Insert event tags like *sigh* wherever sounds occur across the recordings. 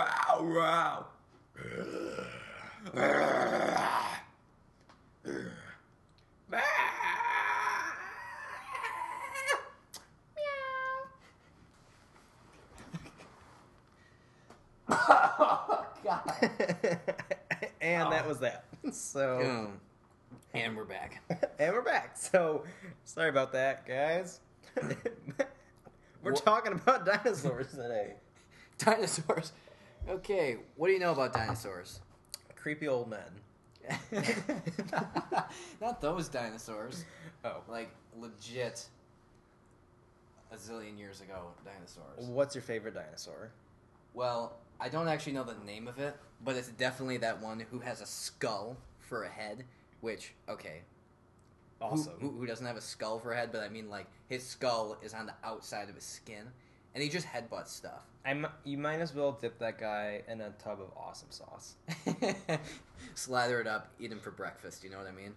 Wow, wow. *laughs* and that was that. So, Boom. And we're back. *laughs* and we're back. So, sorry about that, guys. *laughs* we're What- talking about dinosaurs today. Dinosaurs. Okay, what do you know about dinosaurs? Creepy old men. *laughs* Not those dinosaurs. Oh. Like legit a zillion years ago dinosaurs. What's your favorite dinosaur? Well, I don't actually know the name of it, but it's definitely that one who has a skull for a head. Which, okay, who- Awesome. Who, who doesn't have a skull for a head? But I mean, like his skull is on the outside of his skin, and he just headbutts stuff. I mi- you might as well dip that guy in a tub of awesome sauce. *laughs* Slather it up, eat him for breakfast. You know what I mean?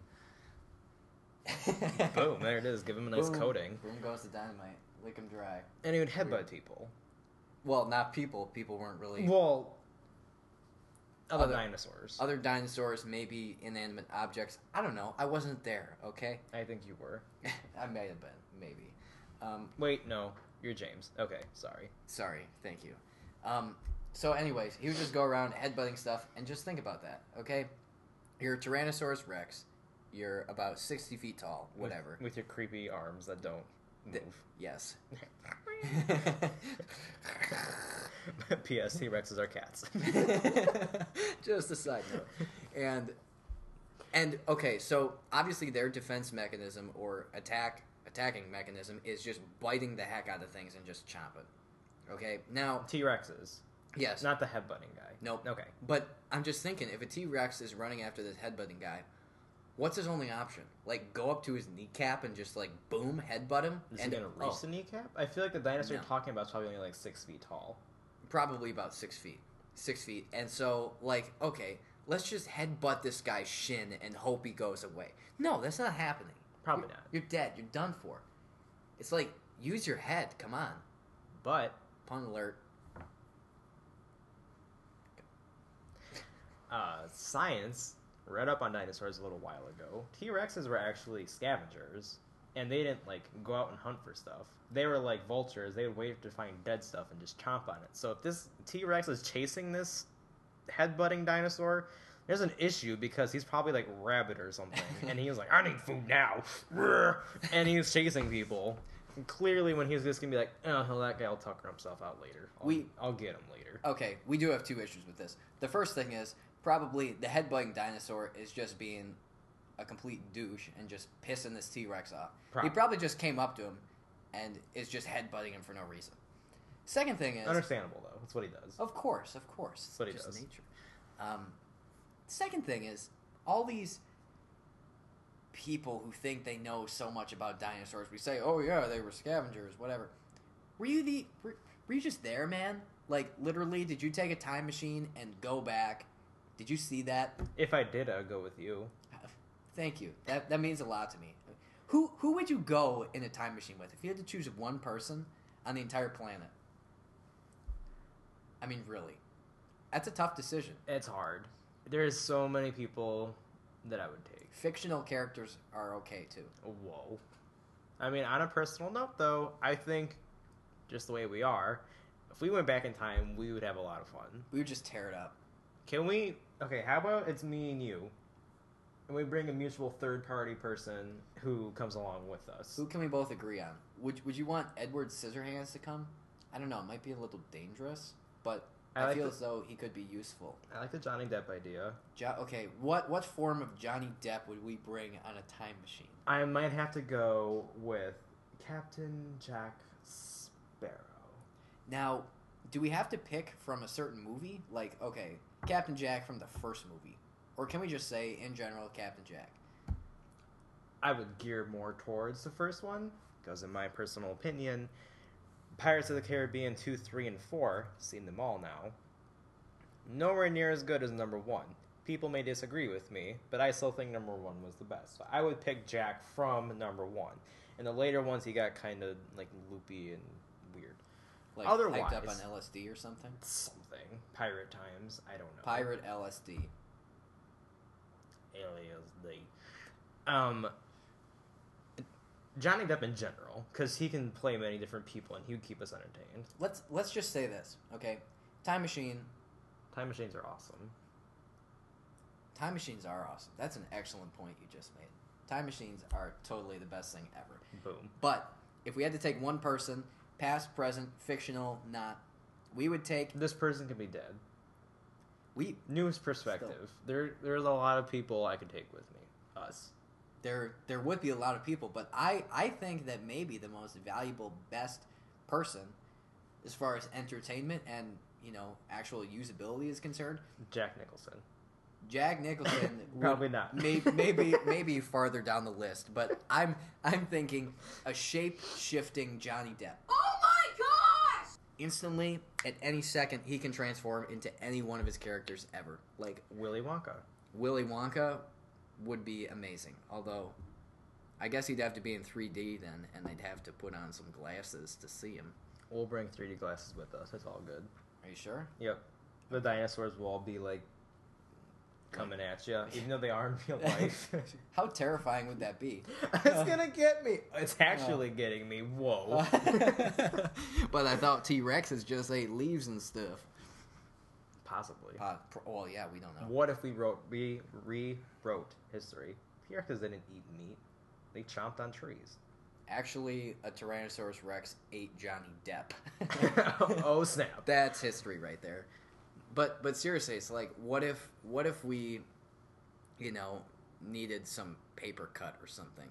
*laughs* Boom, there it is. Give him a nice Boom. coating. Boom goes the dynamite. Lick him dry. And he would headbutt people. Well, not people. People weren't really. Well, other, Other- dinosaurs. Other dinosaurs, maybe inanimate objects. I don't know. I wasn't there. Okay, I think you were. *laughs* I may have been. Maybe. Um, Wait, no. You're James. Okay, sorry. sorry. Thank you. Um, so, anyways, he would just go around headbutting stuff, and just think about that. Okay, you're a Tyrannosaurus Rex. You're about sixty feet tall. Whatever. With, your creepy arms that don't Th- move. yes. *laughs* P.S. T Rexes are cats. *laughs* just a side note and and okay so obviously their defense mechanism or attack attacking mechanism is just biting the heck out of things and just chomping okay now T Rexes. yes Not the headbutting guy. Nope. Okay. but i'm just thinking if a t-rex is running after this headbutting guy what's his only option like go up to his kneecap and just like boom headbutt him Is and he gonna oh, the kneecap? I feel like the dinosaur No. you're talking about is probably only like six feet tall. probably about six feet. Six feet. And so, like, okay, let's just headbutt this guy's shin and hope he goes away. No, that's not happening. Probably You're- not. You're dead. You're done for. It's like, use your head. Come on. But Pun alert. uh, science read up on dinosaurs a little while ago. T Rexes were actually scavengers, and they didn't like go out and hunt for stuff. They were like vultures. They would wait to find dead stuff and just chomp on it. So if this T Rex is chasing this headbutting dinosaur, there's an issue because he's probably like rabid or something, and he's like, "I need food now," *laughs* and he's chasing people. And clearly, when he's just gonna be like, "Oh, hell, that guy will tucker himself out later. I'll, We- I'll get him later." Okay, we do have two issues with this. The first thing is probably the headbutting dinosaur is just being a complete douche and just pissing this T Rex off. He Probably. probably just came up to him and is just headbutting him for no reason. Second thing is. Understandable though. That's what he does. Of course, of course. That's what he just does. nature. Um, second thing is all these people who think they know so much about dinosaurs. We say, "Oh yeah, they were scavengers, whatever." Were you the? Were, were you just there, man? Like literally, did you take a time machine and go back? Did you see that? If I did, I'd go with you. *sighs* Thank you. That that means a lot to me. Who who would you go in a time machine with if you had to choose one person on the entire planet? I mean, really, that's a tough decision. It's hard. There's so many people that I would take. Fictional characters are okay too. Whoa. I mean, on a personal note, though, I think just the way we are, if we went back in time, we would have a lot of fun. We would just tear it up. Can we? Okay, how about it's me and you, and we bring a mutual third party person who comes along with us. Who can we both agree on? Would Would you want Edward Scissorhands to come? I don't know. It might be a little dangerous, but I I, like feel the- as though he could be useful. I like the Johnny Depp idea. Jo- okay, what what form of Johnny Depp would we bring on a time machine? I might have to go with Captain Jack Sparrow. Now, do we have to pick from a certain movie? Like, okay, Captain Jack from the first movie, or can we just say in general Captain Jack? I would gear more towards the first one because, in my personal opinion, Pirates of the Caribbean 2, 3, and 4, seen them all now, nowhere near as good as number one. People may disagree with me, but I still think number one was the best. So I would pick Jack from number one. And the later ones, he got kind of like loopy and weird. Like Otherwise- hyped up on LSD or something. Something. Pirate times. I don't know. Pirate LSD. alias the um Johnny Depp in general because he can play many different people and he would keep us entertained. Let's let's just say this, okay? Time machine. Time machines are awesome. Time machines are awesome. That's an excellent point you just made. Time machines are totally the best thing ever. Boom. But if we had to take one person, past, present, fictional, not, we would take This person could be dead. we Newest perspective. There, there's a lot of people I could take with me. Us. There there would be a lot of people, but I I think that maybe the most valuable best person as far as entertainment and, you know, actual usability is concerned, Jack Nicholson. Jack Nicholson *laughs* Probably not. may, maybe maybe farther down the list, but I'm I'm thinking a shape shifting Johnny Depp. Oh my gosh! Instantly, at any second, he can transform into any one of his characters ever. Like Willy Wonka. Willy Wonka would be amazing. Although, I guess he'd have to be in 3D then, and they'd have to put on some glasses to see him. We'll bring 3D glasses with us. It's all good. Are you sure? Yep. The dinosaurs will all be like coming at you, even though they are in real life. *laughs* How terrifying would that be? *laughs* it's gonna get me. It's actually getting me. Whoa. *laughs* but I thought T Rexes just ate leaves and stuff. Possibly. Uh, well, yeah, we don't know. What if we wrote we rewrote history? T-Rexes didn't eat meat; they chomped on trees. Actually, a Tyrannosaurus Rex ate Johnny Depp. *laughs* *laughs* oh snap! That's history right there. But but seriously, it's like what if what if we, you know, needed some paper cut or something.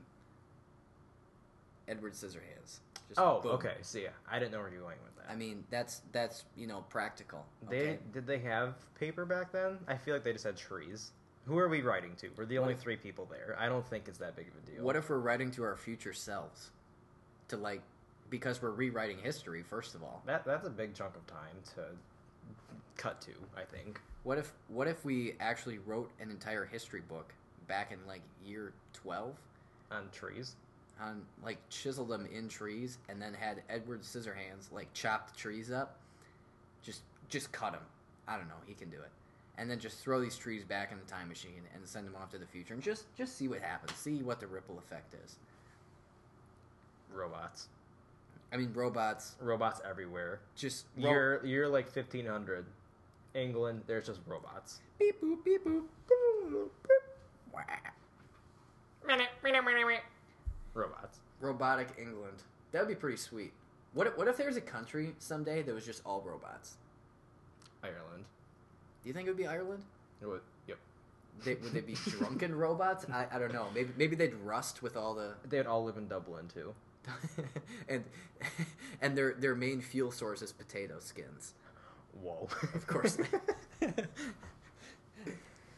Edward Scissorhands. Just Oh, boom. okay. So yeah, I didn't know where you were going with that. I mean, that's that's you know practical. they okay? did they have paper back then? I feel like they just had trees. Who are we writing to? We're the only if- three people there. I don't think it's that big of a deal. What if we're writing to our future selves, to like, because we're rewriting history. First of all, that? That's a big chunk of time to cut to. I think. what if what if we actually wrote an entire history book back in like year twelve? on trees. On like chiseled them in trees and then had Edward Scissorhands like chop the trees up, just just cut them. I don't know, he can do it, and then just throw these trees back in the time machine and send them off to the future and just just see what happens, see what the ripple effect is. Robots. I mean, robots Robots everywhere. just ro- You're you're like fifteen hundred. England, there's just robots. beep boop beep boop. Wah. Robots. Robotic England. That would be pretty sweet. What if, what if there was a country someday that was just all robots? Ireland. Do you think it would be Ireland? It would- Yep. They, would they be *laughs* drunken robots? I, I don't know. Maybe maybe they'd rust with all the They'd all live in Dublin too. *laughs* and *laughs* and their their main fuel source is potato skins. Whoa. Of course.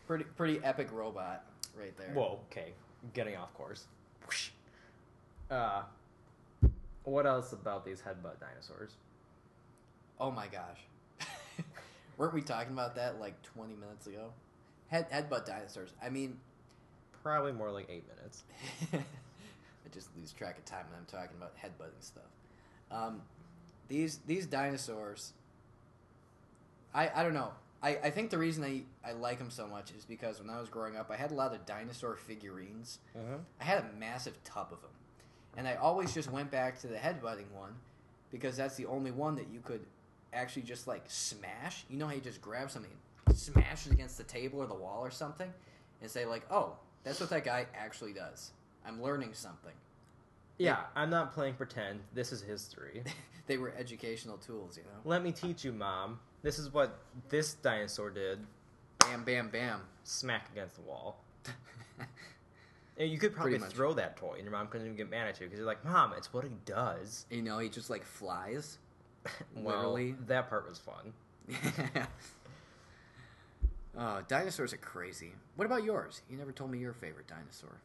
pretty pretty epic robot right there. Whoa. Okay. Getting off course. Uh, what else about these headbutt dinosaurs? Oh my gosh. *laughs* Weren't we talking about that like 20 minutes ago? Head headbutt dinosaurs. I mean, Probably more like eight minutes. *laughs* I just lose track of time when I'm talking about headbutting stuff. Um, these these dinosaurs. I I don't know. I, I think the reason I, I like them so much is because when I was growing up, I had a lot of dinosaur figurines. Mm-hmm. I had a massive tub of them, and I always just went back to the headbutting one because that's the only one that you could actually just like smash. You know how you just grab something, and smash it against the table or the wall or something, and say like, "Oh, that's what that guy actually does." I'm learning something. Yeah, I'm not playing pretend. This is history. *laughs* they were educational tools, you know. Let me teach you, Mom. This is what this dinosaur did. Bam, bam, bam. Smack against the wall. *laughs* And you could probably throw that toy, and your mom couldn't even get mad at you because you're like, "Mom, it's what he does." you know, he just like flies. *laughs* well, Literally. that part was fun. *laughs* oh, dinosaurs are crazy. What about yours? You never told me your favorite dinosaur.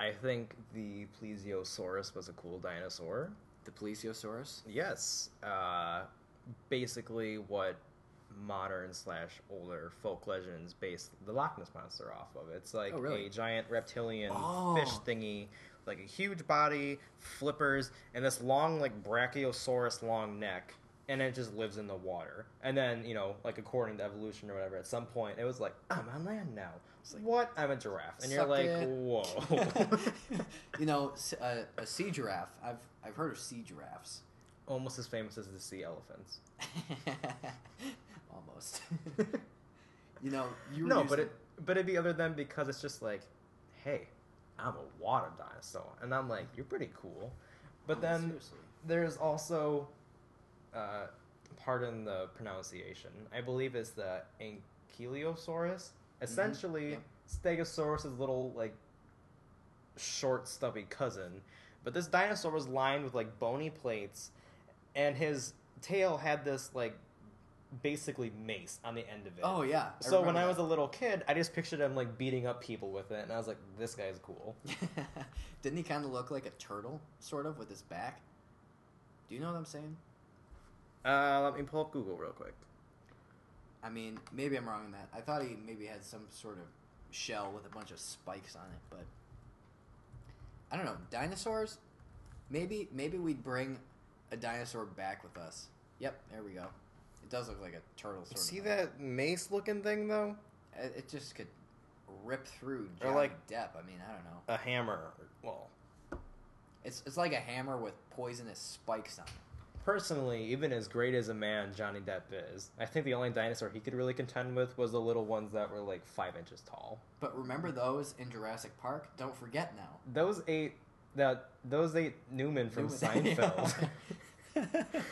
I think the Plesiosaurus was a cool dinosaur. The Plesiosaurus. Yes. Uh, basically, what modern slash older folk legends based the Loch Ness monster off of. It's like Oh, really? a giant reptilian Oh. fish thingy, like a huge body, flippers, and this long like brachiosaurus long neck. And it just lives in the water. And then, you know, like according to evolution or whatever, at some point it was like, I'm on land now. It's like, what? I'm a giraffe. And you're like, it. whoa. *laughs* you know, uh, a sea giraffe. I've I've heard of sea giraffes. Almost as famous as the sea elephants. *laughs* Almost. *laughs* you know, you no, but it but it'd be other than because it's just like, hey, I'm a water dinosaur, and I'm like, you're pretty cool. But Oh, then seriously. there's also, uh, pardon the pronunciation, I believe it's the Ankylosaurus. Essentially, Mm-hmm. Stegosaurus's little like short, stubby cousin. But this dinosaur was lined with like bony plates, and his tail had this like basically mace on the end of it. Oh yeah. So when remember I was a little kid, I just pictured him like beating up people with it, and I was like, "This guy's cool." *laughs* Didn't he kind of look like a turtle, sort of, with his back? Do you know what I'm saying? Uh, let me pull up Google real quick. I mean, maybe I'm wrong on that. I thought he maybe had some sort of shell with a bunch of spikes on it, but I don't know. Dinosaurs? Maybe maybe we'd bring a dinosaur back with us. Yep, there we go. It does look like a turtle sort See of. that mace-looking thing though? It, it just could rip through Or Johnny like- Depp. I mean, I don't know. A hammer. Well, It's it's like a hammer with poisonous spikes on it. personally, even as great as a man Johnny Depp is, I think the only dinosaur he could really contend with was the little ones that were like five inches tall. But remember those in Jurassic Park? Don't forget now. Those eight, that those eight Newman from Newman. *laughs* Seinfeld. *laughs*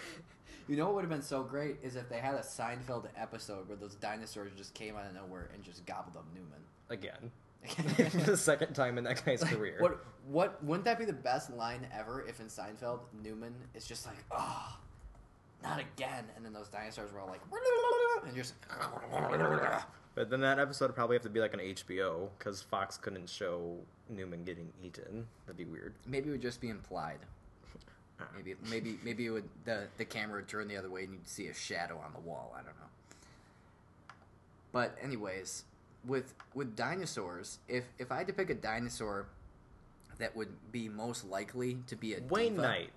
you know what would have been so great is if they had a Seinfeld episode where those dinosaurs just came out of nowhere and just gobbled up Newman. Again, *laughs* the second time in that guy's career. What what wouldn't that be the best line ever if in Seinfeld Newman is just like, oh, not again, and then those dinosaurs were all like, *laughs* and you're just. But then that episode would probably have to be like an HBO because Fox couldn't show Newman getting eaten. That'd be weird. Maybe it would just be implied. Maybe maybe maybe it would the the camera would turn the other way and you'd see a shadow on the wall. I don't know. But anyways, with with dinosaurs, if if I had to pick a dinosaur that would be most likely to be a Wayne diva- Knight.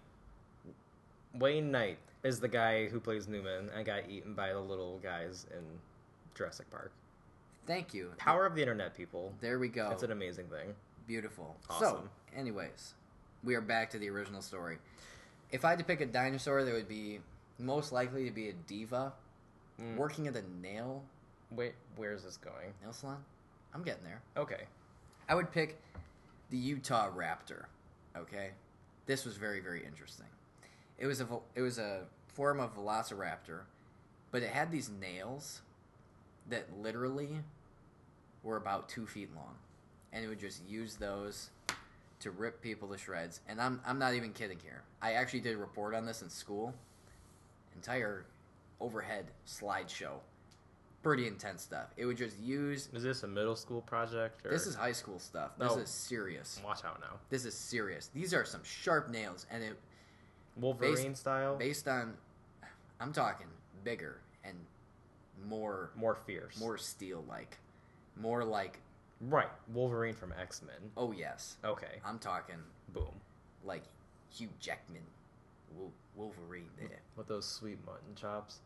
Wayne Knight is the guy who plays Newman and got eaten by the little guys in Jurassic Park. Thank you. Power of the internet, people. There we go. It's an amazing thing. Beautiful. Awesome. So, anyways, we are back to the original story. If I had to pick a dinosaur that would be most likely to be a diva, Mm. working at a nail Wait, where's this going? nail salon, I'm getting there. Okay. I would pick the Utah Raptor. Okay, this was very very interesting. It was a it was a form of Velociraptor, but it had these nails that literally were about two feet long, and it would just use those to rip people to shreds. And I'm I'm not even kidding here. I actually did a report on this in school. Entire overhead slideshow. Pretty intense stuff. It would just use. Is this a middle school project? Or... This is high school stuff. This No. is serious. Watch out now. This is serious. These are some sharp nails, and it Wolverine style? based on. I'm talking bigger and more More fierce. more steel like, more like. Right. Wolverine from X Men. Oh yes, Okay. I'm talking Boom. like Hugh Jackman, Wol- Wolverine. There. With those sweet mutton chops.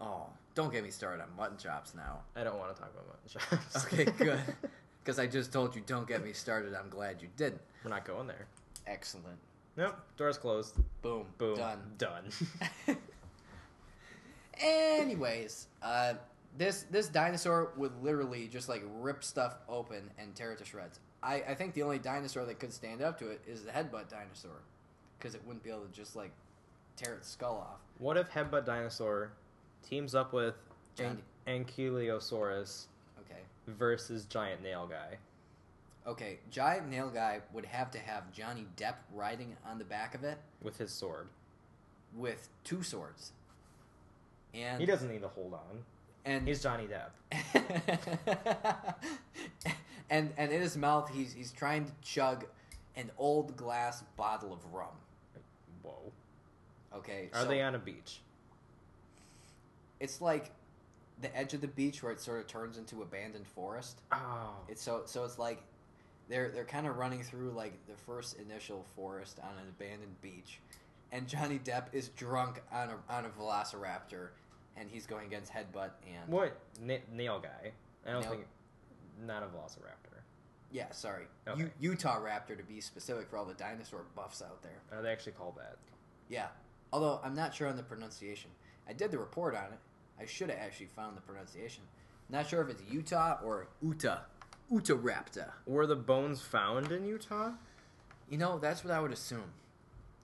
Oh, don't get me started on mutton chops now. I don't want to talk about mutton chops. *laughs* Okay, good. *laughs* Because I just told you don't get me started. I'm glad you didn't. We're not going there. Excellent. Nope. Door's closed. Boom. Boom. Done. Done. *laughs* Anyways, uh, this this dinosaur would literally just like rip stuff open and tear it to shreds. I, I think the only dinosaur that could stand up to it is the headbutt dinosaur, because it wouldn't be able to just like tear its skull off. what if Headbutt Dinosaur teams up with An- Ankylosaurus Okay. versus Giant Nail Guy? Okay. Giant nail guy would have to have Johnny Depp riding on the back of it with his sword. with two swords. And He doesn't need to hold on. And He's Johnny Depp. *laughs* and and in his mouth he's he's trying to chug an old glass bottle of rum. Whoa. Okay, Are so they on a beach? It's like the edge of the beach where it sort of turns into abandoned forest. Oh, It's so so it's like they're they're kind of running through like the first initial forest on an abandoned beach, and Johnny Depp is drunk on a on a Velociraptor, and he's going against Headbutt and what Na- nail guy? I don't Nail- think not a Velociraptor. yeah, sorry, Okay. U- Utah Raptor to be specific for all the dinosaur buffs out there. Are they actually call that? Yeah, although I'm not sure on the pronunciation. I did the report on it. I should have actually found the pronunciation. Not sure if it's Utah or Uta, Uta Raptor. Were the bones found in Utah? You know, that's what I would assume.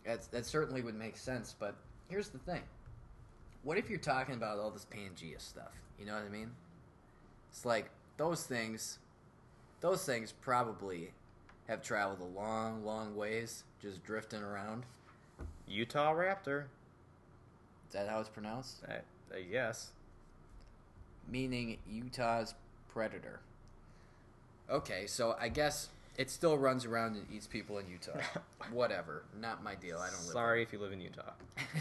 That's, that certainly would make sense, but here's the thing. What if you're talking about all this Pangea stuff? You know what I mean? It's like those things those things probably have traveled a long, long ways just drifting around. Utah Raptor. Is that how it's pronounced? I, I guess. Meaning Utah's predator. Okay, so I guess it still runs around and eats people in Utah. *laughs* Whatever. Not my deal. I don't live Sorry if you live in Utah.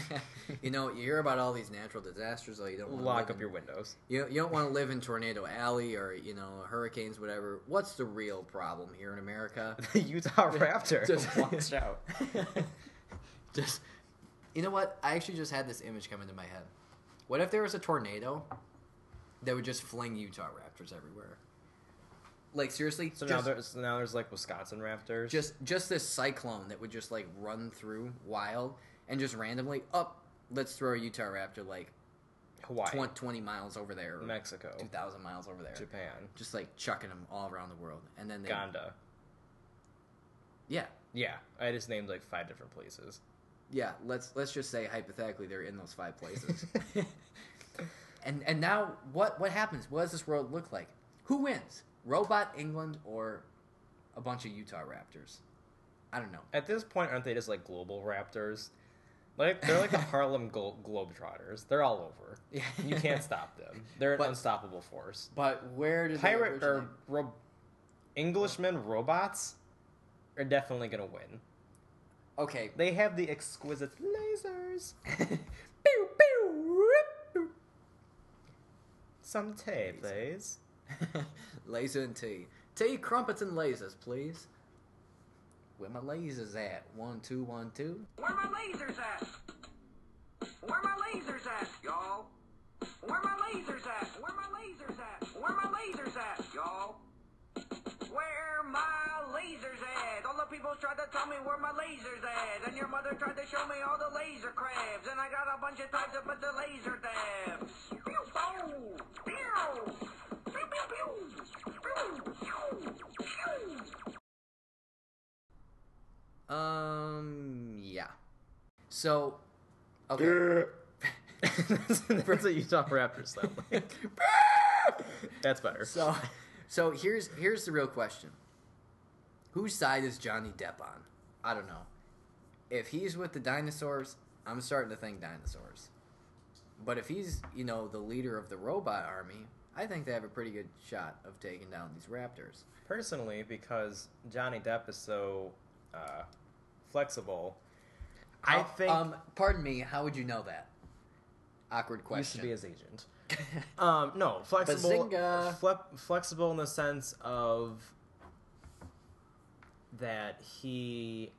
*laughs* you know, you hear about all these natural disasters, though. You don't wanna Lock live up in- your windows. You, you don't want to live in Tornado Alley or you know hurricanes, whatever. What's the real problem here in America? *laughs* The Utah Raptor. Just- Watch out. just, you know what? I actually just had this image come into my head. What if there was a tornado that would just fling Utah Raptors everywhere? Like seriously, So now just, there's now there's like Wisconsin Raptors. just just this cyclone that would just like run through wild and just randomly up. let's throw a Utah Raptor like Hawaii, 20, 20 miles over there, or Mexico, two thousand miles over there, Japan, just like chucking them all around the world, and then they, Uganda. yeah, Yeah, I just named like five different places. yeah. Let's let's just say hypothetically they're in those five places, *laughs* and and now what what happens? What does this world look like? Who wins? Robot England or a bunch of Utah Raptors? I don't know. At this point, aren't they just like global raptors? Like they're like the *laughs* Harlem Glo- Globetrotters. They're all over. Yeah. You can't stop them. They're an But- unstoppable force. But where did Pirate they or originate? Er, ro- Englishmen robots are definitely gonna win. Okay, They have the exquisite lasers. *laughs* pew pew. whoop. Some tea, please. *laughs* Laser and tea. Tea, crumpets, and lasers, please. Where my lasers at? One, two, one, two. Where my lasers at? Where my lasers at, y'all? Where my lasers at? Where my lasers at? Where my lasers at, y'all? Where my lasers at? All the people tried to tell me where my lasers at, and your mother tried to show me all the laser crabs, and I got a bunch of types of but the laser dabs. Pew, oh, pew, Um, yeah. So, okay. *laughs* that's, a Utah Raptors sound like. *laughs* That's better. so, so here's here's the real question. Whose side is Johnny Depp on? I don't know. If he's with the dinosaurs, I'm starting to think dinosaurs. But if he's, you know, the leader of the robot army, I think they have a pretty good shot of taking down these raptors. Personally, because Johnny Depp is so uh, flexible, I think Um, pardon me. How would you know that? Awkward question. used to be his agent. *laughs* Um, no, flexible. Fle- flexible in the sense of that he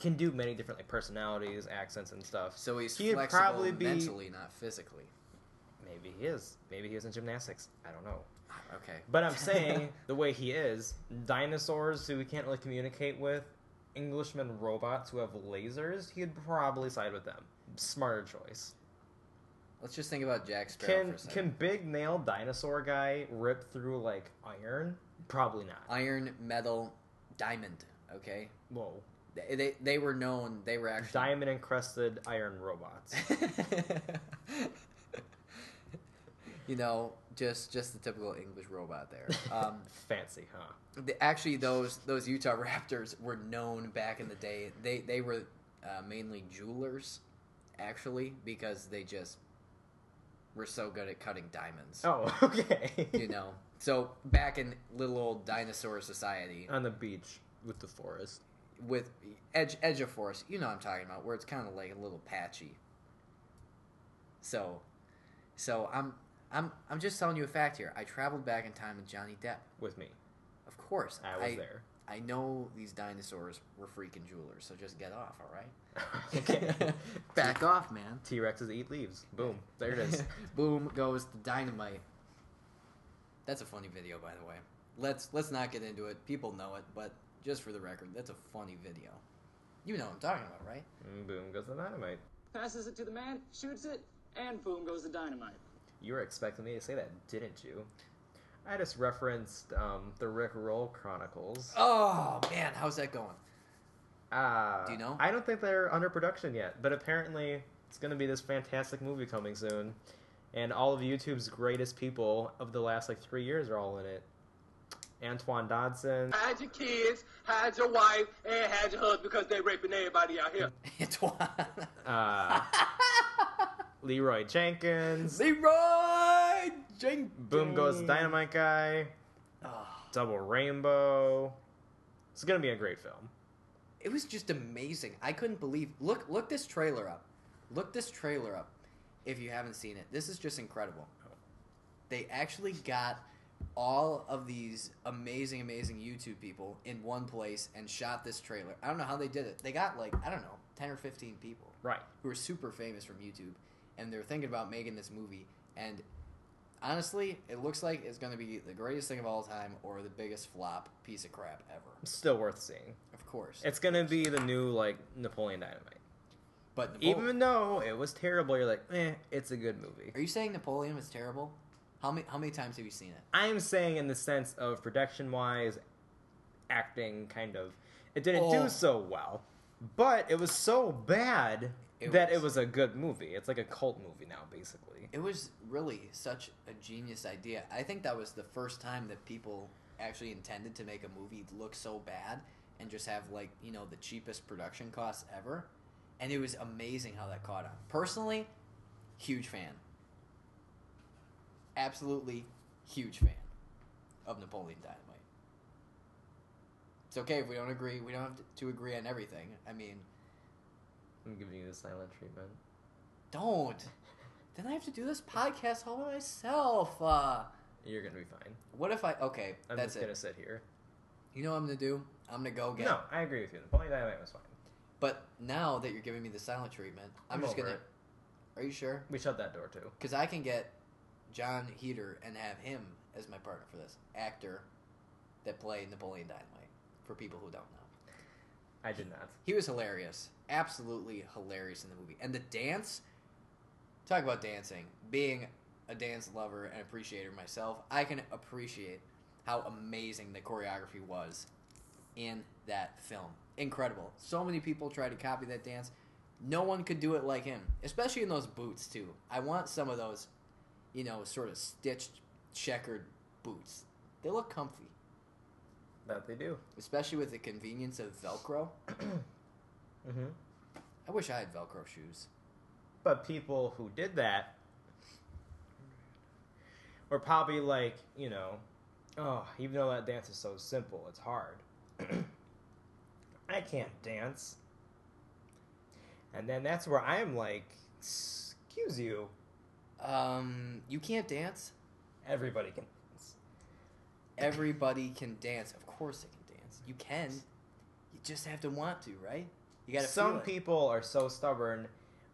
can do many different like personalities, accents, and stuff. so he's He'd flexible probably be- mentally, not physically. Maybe he is. Maybe he is in gymnastics. I don't know. Ah, okay. But I'm saying *laughs* the way he is, dinosaurs who we can't really communicate with, Englishmen robots who have lasers, he'd probably side with them. Smarter choice. Let's just think about Jack Sparrow Can for a second. can big nail dinosaur guy rip through like iron? Probably not. Iron, metal, diamond. Okay. Whoa. They, they they were known. They were actually Diamond encrusted iron robots. *laughs* you know, just just the typical English robot there. *laughs* Um, Fancy, huh? the, actually, those those Utah *laughs* Raptors were known back in the day. They they were uh, mainly jewelers, actually, because they just were so good at cutting diamonds. Oh, *laughs* okay. You know, so back in little old dinosaur society, On the beach with the forest. with edge edge of forest, you know what I'm talking about, where it's kind of like a little patchy. So, so I'm I'm I'm just telling you a fact here. I traveled back in time with Johnny Depp. with me. Of course, I was there. I know these dinosaurs were freaking jewelers, so just get off, all right? *laughs* Okay. *laughs* Back off, man. T Rexes eat leaves. Boom. There it is. *laughs* Boom goes the dynamite. That's a funny video, by the way. Let's let's not get into it. People know it, but just for the record, that's a funny video. You know what I'm talking about, right? And boom goes the dynamite. passes it to the man, shoots it, and boom goes the dynamite. You were expecting me to say that, didn't you? I just referenced um, the Rick Roll Chronicles. Oh man, how's that going? Uh, Do you know? I don't think they're under production yet, but apparently it's going to be this fantastic movie coming soon, and all of YouTube's greatest people of the last like three years are all in it. Antoine Dodson, Hide your kids, hide your wife, and hide your husband because they're raping everybody out here. *laughs* Antoine. uh, *laughs* Leroy Jenkins, Leroy Jenkins. Boom Goes the Dynamite Guy, Oh, Double Rainbow. It's going to be a great film. it was just amazing. I couldn't believe. Look, look this trailer up. Look this trailer up. If you haven't seen it, this is just incredible. They actually got all of these amazing, amazing YouTube people in one place and shot this trailer. I don't know how they did it. They got like I don't know, ten or fifteen people. Right. who are super famous from YouTube, and they're thinking about making this movie. And honestly, it looks like it's going to be the greatest thing of all time or the biggest flop piece of crap ever. Still worth seeing. Of course. It's going to be the new like Napoleon Dynamite. but Napoleon, Even though it was terrible, you're like, eh, it's a good movie. are you saying Napoleon was terrible? How many how many times have you seen it? I'm saying in the sense of production wise, acting kind of. It didn't Oh. do so well, but it was so bad It that was. it was a good movie. It's like a cult movie now, basically. It was really such a genius idea. I think that was the first time that people actually intended to make a movie look so bad and just have like, you know, the cheapest production costs ever. And it was amazing how that caught on. Personally, huge fan. Absolutely huge fan of Napoleon Dynamite. It's okay if we don't agree. We don't have to agree on everything. I mean, I'm giving you the silent treatment. don't. *laughs* Then I have to do this podcast all by myself. Uh, You're gonna be fine. What if I? Okay, I'm that's just it. gonna sit here. You know what I'm gonna do? I'm gonna go get. No, I agree with you. the Napoleon Dynamite was fine. But now that you're giving me the silent treatment, I'm, I'm just gonna. it. Are you sure? We shut that door too. Because I can get Jon Heder and have him as my partner for this actor that played Napoleon Dynamite. For people who don't know, I did not. he was hilarious, absolutely hilarious in the movie, and the dance. Talk about dancing. Being a dance lover and appreciator myself, I can appreciate how amazing the choreography was in that film. Incredible. So many people tried to copy that dance. No one could do it like him, especially in those boots too. I want some of those, you know, sort of stitched, checkered boots. They look comfy, That they do. especially with the convenience of Velcro. *clears throat* Mm-hmm. I wish I had Velcro shoes. But people who did that were probably like, you know, oh, even though that dance is so simple, it's hard. *clears throat* I can't dance. And then that's where I'm like, excuse you, Um, you can't dance. everybody can. Everybody can dance. Of course they can dance. You can. You just have to want to, right? You gotta. Some people are so stubborn.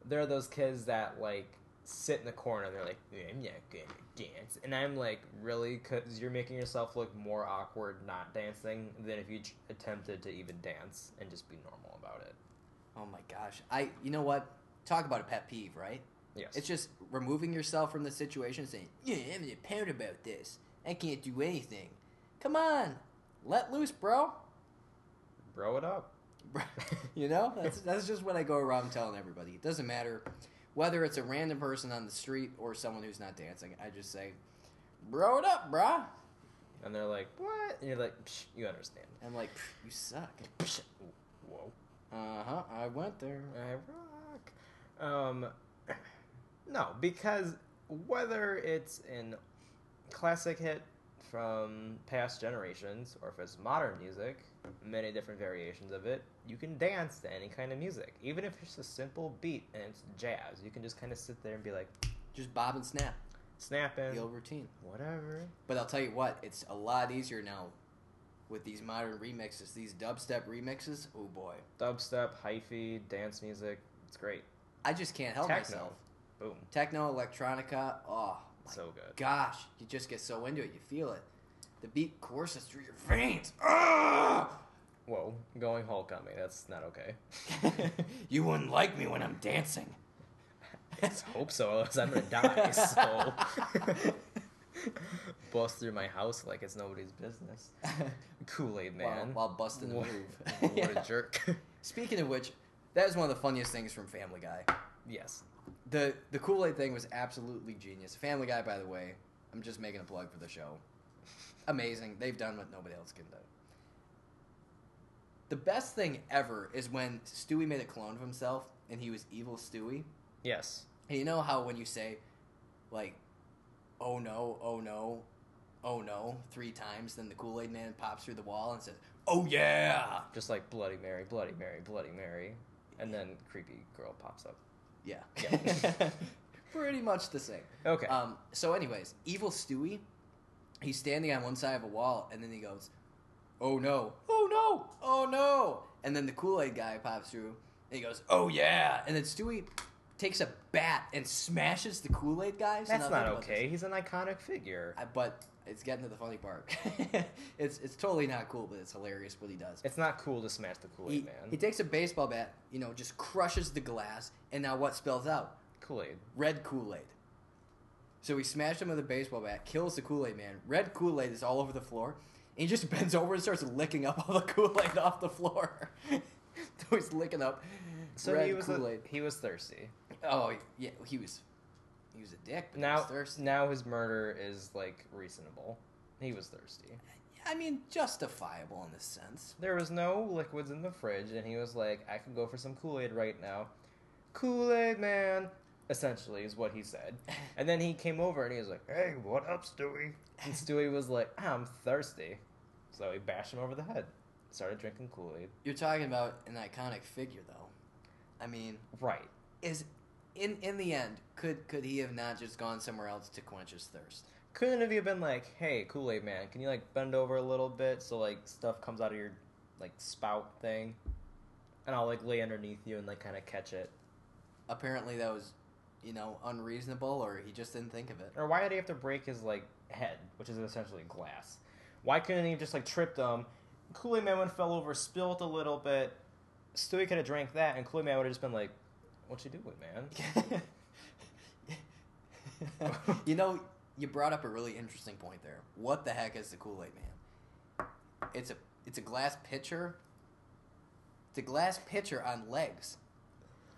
They're those kids that like sit in the corner and they're like, I'm not gonna dance. And I'm like, really? Because you're making yourself look more awkward not dancing than if you attempted to even dance and just be normal about it. Oh my gosh. I. You know what? Talk about a pet peeve, right? Yes. It's just removing yourself from the situation, saying, "Yeah, I'm a pound about this. I can't do anything." Come on, let loose, bro. Bro it up. *laughs* you know, that's that's just what I go around telling everybody. It doesn't matter whether it's a random person on the street or someone who's not dancing. I just say, "Bro it up, brah." And they're like, what? And you're like, Psh, you understand. I'm like, "You suck." *laughs* Psh, Whoa. Uh huh. I went there. I rock. Um, *clears throat* no, because whether it's in classic hit from past generations or if it's modern music, many different variations of it, you can dance to any kind of music. Even if it's a simple beat and it's jazz, you can just kind of sit there and be like, Just bob and snap. snapping, the old routine. whatever. But I'll tell you what, it's a lot easier now with these modern remixes, these dubstep remixes. Oh boy, Dubstep, hyphy, dance music. It's great. I just can't help Techno. myself. Boom. Techno, electronica. Oh So good. gosh, you just get so into it, you feel it. The beat courses through your veins. Ah! Whoa, going Hulk on me. That's not okay. *laughs* you wouldn't like me when I'm dancing. *laughs* Let's hope so, otherwise I'm gonna die. So *laughs* bust through my house like it's nobody's business. Kool Aid man. while busting a What- move. what a jerk. Speaking of which, that is one of the funniest things from Family Guy. yes. The the Kool Aid thing was absolutely genius. Family Guy, by the way, I'm just making a plug for the show. Amazing. They've done what nobody else can do. The best thing ever is when Stewie made a clone of himself and he was evil Stewie. Yes. And you know how when you say, like, oh no, oh no, oh no, three times, then the Kool Aid Man pops through the wall and says, oh yeah! Just like Bloody Mary, Bloody Mary, Bloody Mary. And then creepy girl pops up. Yeah. Yeah. *laughs* Pretty much the same. Okay. Um, so, anyways, evil Stewie, he's standing on one side of a wall, and then he goes, "Oh no, oh no, oh no!" And then the Kool Aid guy pops through, and he goes, "Oh yeah!" And then Stewie takes a bat and smashes the Kool Aid guy. So That's not okay. this. He's an iconic figure. I, but it's getting to the funny part. *laughs* it's it's totally not cool, but it's hilarious what he does. It's not cool to smash the Kool Aid man. he takes a baseball bat, you know, just crushes the glass, and now what spills out? Kool Aid. red Kool Aid. So he smashed him with a baseball bat, kills the Kool Aid man. Red Kool Aid is all over the floor. And he just *laughs* bends over and starts licking up all the Kool Aid *laughs* off the floor. so he's licking up So red Kool Aid. he was thirsty. Oh yeah, he was he was a dick. But he Now was thirsty. now his murder is like reasonable. He was thirsty. I mean, justifiable in this sense. There was no liquids in the fridge, and he was like, "I could go for some Kool Aid right now." Kool Aid man, essentially, is what he said. *laughs* And then he came over and he was like, "Hey, what up, Stewie?" And *laughs* Stewie was like, ah, "I'm thirsty," so he bashed him over the head. Started drinking Kool Aid. You're talking about an iconic figure, though. I mean, Right. is in in the end, could could he have not just gone somewhere else to quench his thirst? Couldn't have you been like, "Hey, Kool Aid man, can you like bend over a little bit so like stuff comes out of your like spout thing, and I'll like lay underneath you and like kind of catch it." Apparently, that was, you know, unreasonable, or he just didn't think of it. Or why did he have to break his like head, which is essentially glass? Why couldn't he just like trip them? Kool Aid Man would have fell over, spilt a little bit. Stewie could have drank that, and Kool Aid Man would have just been like, "What you doing, man?" *laughs* you know, you brought up a really interesting point there. What the heck is the Kool Aid Man? It's a it's a glass pitcher. It's a glass pitcher on legs.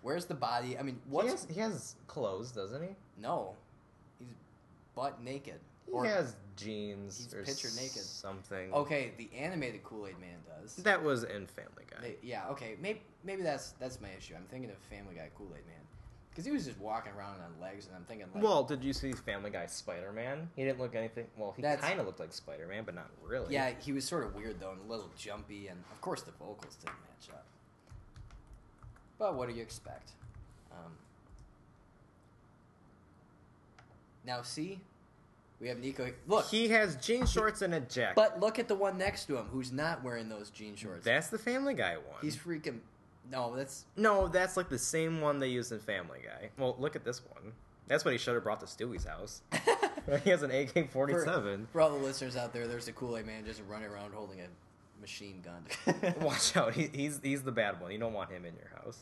Where's the body? I mean, He what's has, he has clothes, doesn't he? no? He's butt naked. He has jeans he's or picture naked. something. Okay, the animated Kool Aid Man does. That was in Family Guy. They- yeah, okay, maybe maybe that's that's my issue. I'm thinking of Family Guy Kool Aid Man because he was just walking around on legs, and I'm thinking like, well, did you see Family Guy Spider Man? He didn't look anything. Well, he kind of looked like Spider Man, but not really. yeah, he was sort of weird though, and a little jumpy, and of course the vocals didn't match up. But what do you expect? Um, now see, we have Nico. Look, He has jean shorts and a jacket. but look at the one next to him who's not wearing those jean shorts. that's the Family Guy one. He's freaking. No, that's No, that's like the same one they used in Family Guy. Well, look at this one. That's what he should have brought to Stewie's house. *laughs* *laughs* he has an AK forty seven. For all the listeners out there, there's a Kool Aid Man just running around holding a machine gun. *laughs* Watch out, he, he's he's the bad one. You don't want him in your house.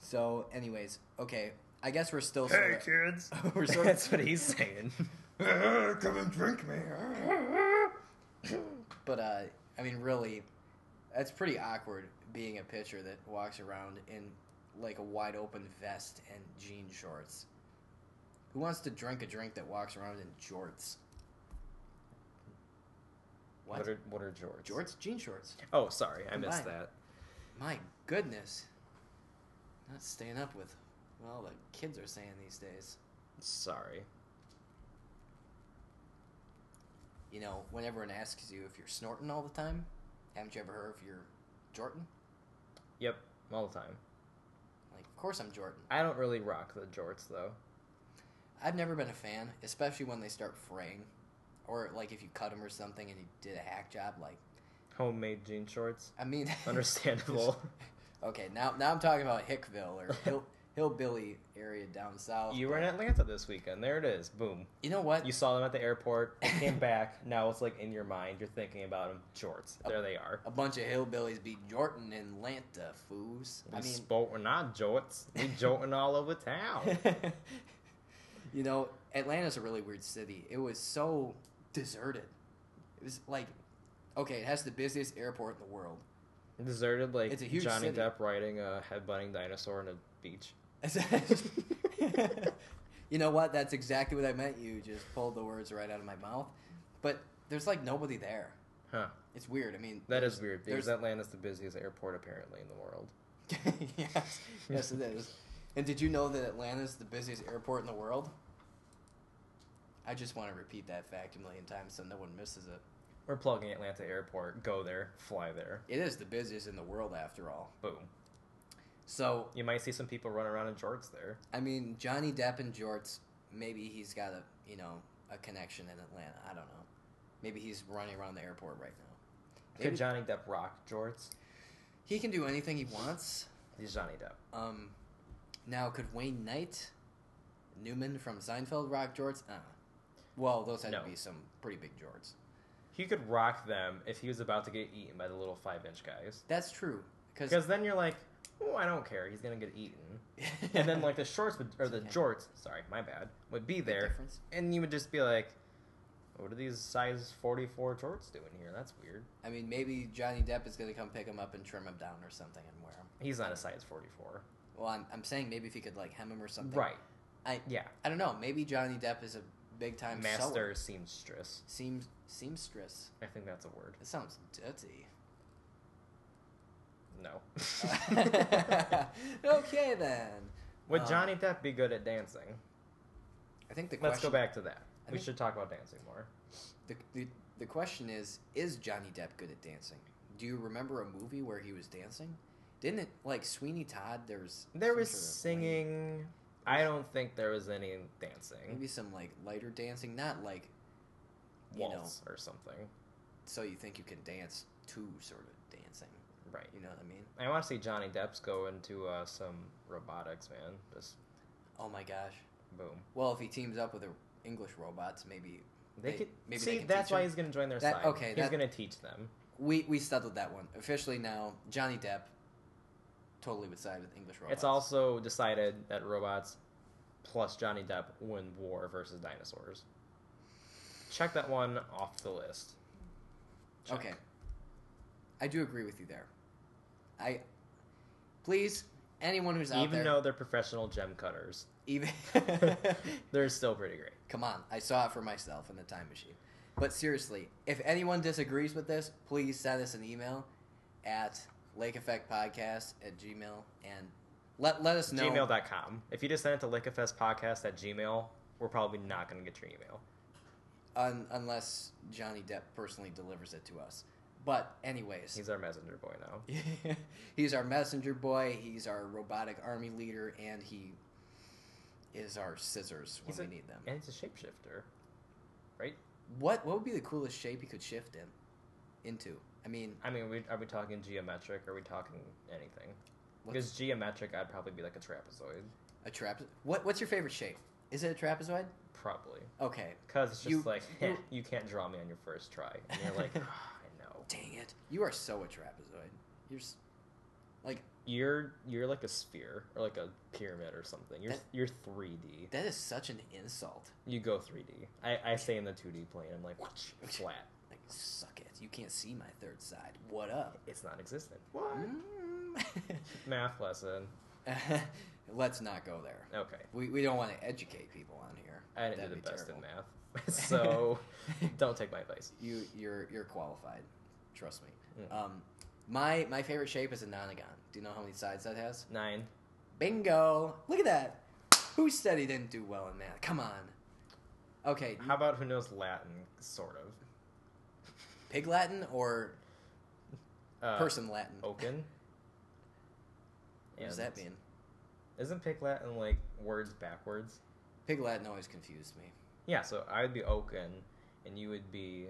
So, anyways, okay. I guess we're still sort of. kids. We're sort of- That's what he's saying. *laughs* Come and drink me. *laughs* but uh, I mean, really, that's pretty awkward being a pitcher that walks around in like a wide open vest and jean shorts. Who wants to drink a drink that walks around in jorts? What? What are what are George? jorts? Jean shorts. Oh, sorry, I missed Combined. that. My goodness. Not staying up with what all the kids are saying these days. Sorry. You know, when everyone asks you if you're snorting all the time, haven't you ever heard if you're jorting? Yep, all the time. Like, of course I'm jorting. I don't really rock the jorts though. I've never been a fan, especially when they start fraying, or like if you cut them or something and you did a hack job. Like, Homemade jean shorts. I mean, *laughs* Understandable. *laughs* okay, now now I'm talking about Hickville or Hill, Hillbilly area down south. you were in Atlanta this weekend. There it is. Boom. You know what? You saw them at the airport. They came *laughs* back. Now it's like in your mind. You're thinking about them. Shorts. There they are. a bunch of hillbillies be jorting in Atlanta, foos. We I mean. We're not jorts. We *laughs* jolting all over town. *laughs* you know, Atlanta's a really weird city. It was so deserted. It was like, okay, it has the busiest airport in the world. Deserted like It's a huge Johnny city. Depp riding a headbutting dinosaur on a beach. *laughs* you know what? That's exactly what I meant. You just pulled the words right out of my mouth. But there's like nobody there. Huh. It's weird. I mean, that is weird because there's- Atlanta's the busiest airport apparently in the world. *laughs* yes, yes, it is. And did you know that Atlanta's the busiest airport in the world? I just want to repeat that fact a million times so no one misses it. We're plugging Atlanta Airport. Go there. Fly there. It is the busiest in the world, after all. Boom. So, You might see some people running around in jorts there. I mean, Johnny Depp in Jorts, maybe he's got a you know a connection in Atlanta. I don't know. Maybe he's running around the airport right now. Maybe Could Johnny Depp rock jorts? he can do anything he wants. He's Johnny Depp. Um, now could Wayne Knight, Newman from Seinfeld rock jorts? Uh, well, those had No. to be some pretty big jorts. He could rock them if he was about to get eaten by the little five inch guys. That's true. Because then you're like, oh, I don't care. He's gonna get eaten. *laughs* And then like the shorts would, or the Okay. jorts, sorry, my bad, would be there, and you would just be like, what are these size 44 jorts doing here? That's weird. I mean, maybe Johnny Depp is going to come pick him up and trim him down or something and wear him. He's not a size 44. Well, I'm, I'm saying maybe if he could like hem him or something. Right. I Yeah. I don't know. Maybe Johnny Depp is a big time Master seamstress. Seems seamstress. I think that's a word. It sounds dirty. No. *laughs* okay then. Would Um, Johnny Depp be good at dancing? I think the Let's question, go back to that. I We should talk about dancing more. The, the the question is: Is Johnny Depp good at dancing? Do you remember a movie where he was dancing? Didn't it like Sweeney Todd? There was There was sort of, singing. I don't think there was any dancing. maybe some like lighter dancing, not like you know. Waltz or something. So you think you can dance to sort of dancing? Right. You know what I mean? I want to see Johnny Depp's go into uh, some robotics, man. Just Oh my gosh. boom. Well, if he teams up with the English robots, maybe They, They- could maybe see. that's why him. he's going to join their That- side. okay, he's going to teach them. we we settled that one officially now. Johnny Depp totally would side with English robots. It's also decided that robots plus Johnny Depp win war versus dinosaurs. Check that one off the list. Check. Okay. I do agree with you there. I please anyone who's out Even there though they're professional gem cutters, even *laughs* *laughs* they're still pretty great. Come on, I saw it for myself in the time machine. But seriously, if anyone disagrees with this, please send us an email at lakeeffectpodcast at gmail and let let us know. Gmail.com. If you just send it to lickafestpodcast at gmail, we're probably not going to get your email. un, unless Johnny Depp personally delivers it to us. But anyways, He's our messenger boy now. *laughs* he's our messenger boy. He's our robotic army leader, and he is our scissors when He's we a- need them. And he's a shapeshifter. Right? What what would be the coolest shape he could shift in into? I mean, I mean, we, are we talking geometric? Or are we talking anything? Because geometric, I'd probably be like a trapezoid. a trapezoid. What what's your favorite shape? Is it a trapezoid? Probably. Okay. Because it's just You- like, you- *laughs* you can't draw me on your first try. And you're like, "Ah, I know. Dang it! You are so a trapezoid. You're s- like You're you're like a sphere or like a pyramid or something. You're That- you're 3D. that is such an insult. You go 3D. I, I stay in the 2D plane. I'm like flat. Like suck it. You can't see my third side. What up? It's not existent. What? Mm. *laughs* Math lesson. *laughs* Let's not go there. Okay. We, we don't want to educate people on here. I didn't That'd do be the best terrible. in math, *laughs* so don't take my advice. You you're you're qualified. Trust me. Mm. Um, my my favorite shape is a nonagon. Do you know how many sides that has? Nine. Bingo! Look at that. Who said he didn't do well in math? Come on. Okay, How about who knows Latin? Sort of. pig Latin or Uh, person Latin? Oaken. what does that mean? Isn't Pig Latin like words backwards? Pig Latin always confused me. Yeah, so I would be Oaken, and you would be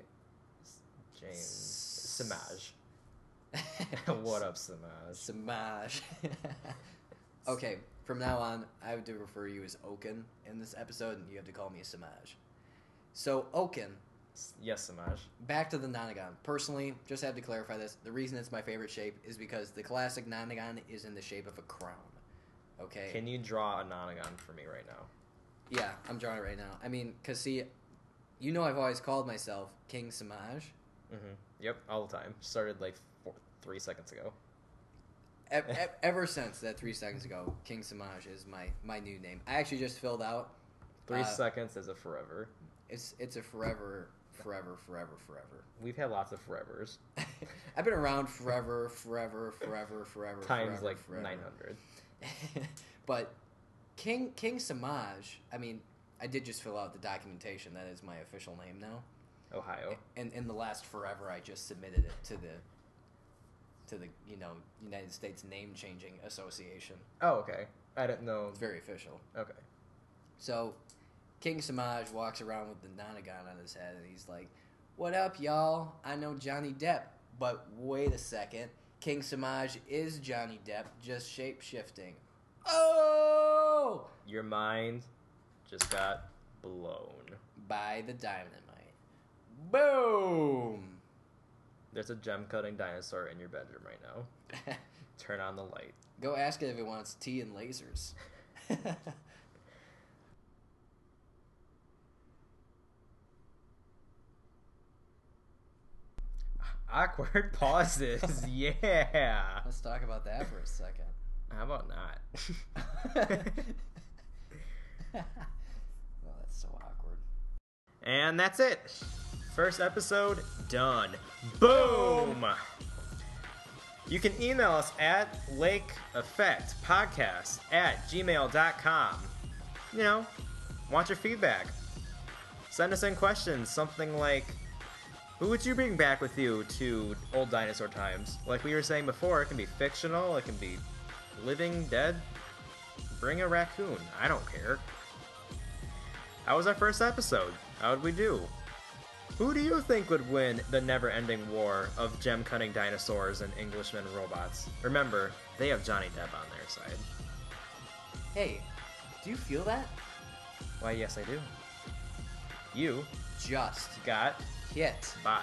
James Samaj. *laughs* what up, Samaj? Samaj. *laughs* okay, from now on, I have to refer you as Oaken in this episode, and you have to call me Samaj. So, Oaken, Yes, Samaj. back to the Nonagon. Personally, just have to clarify this. The reason it's my favorite shape is because the classic Nonagon is in the shape of a crown. Okay? Can you draw a nonagon for me right now? yeah, I'm drawing it right now. I mean, because see, you know I've always called myself King Samaj. Mm-hmm. Yep, all the time. Started like four, three seconds ago. E- *laughs* e- ever since that three seconds ago, King Samaj is my, my new name. I actually just filled out. Three Uh, seconds is a forever. It's it's a forever, forever, forever, forever. We've had lots of forevers. *laughs* I've been around forever, forever, forever, forever, Times forever, like forever. 900. *laughs* but King King Samaj, I mean, I did just fill out the documentation. That is my official name now. Ohio. And in the last forever, I just submitted it to the to the you know United States Name Changing Association. Oh, okay. I didn't know. It's very official. Okay. So King Samaj walks around with the nonagon on his head, and he's like, "What up, y'all? I know Johnny Depp, but wait a second. King Samaj is Johnny Depp, just shape shifting. Oh, Your mind just got blown. by the dynamite. Boom. There's a gem cutting dinosaur in your bedroom right now. *laughs* Turn on the light. Go ask it if it wants tea and lasers. *laughs* Awkward pauses. *laughs* yeah. Let's talk about that for a second. How about not? well, that's so awkward. and that's it. First episode done. Boom. You can email us at lakeeffectpodcast at gmail.com. You know, want your feedback. Send us in questions, something like, who would you bring back with you to old dinosaur times? Like we were saying before, it can be fictional, it can be living, dead. Bring a raccoon. I don't care. How was our first episode? How would we do? Who do you think would win the never ending war of gem cutting dinosaurs and Englishmen robots? Remember, they have Johnny Depp on their side. Hey, do you feel that? Why, yes, I do. You Just got hit by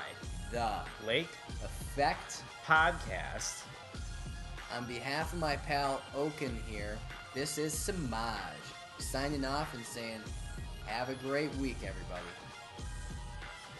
the Lake effect. Podcast. On behalf of my pal Oaken here, this is Samaj signing off and saying, have a great week, everybody.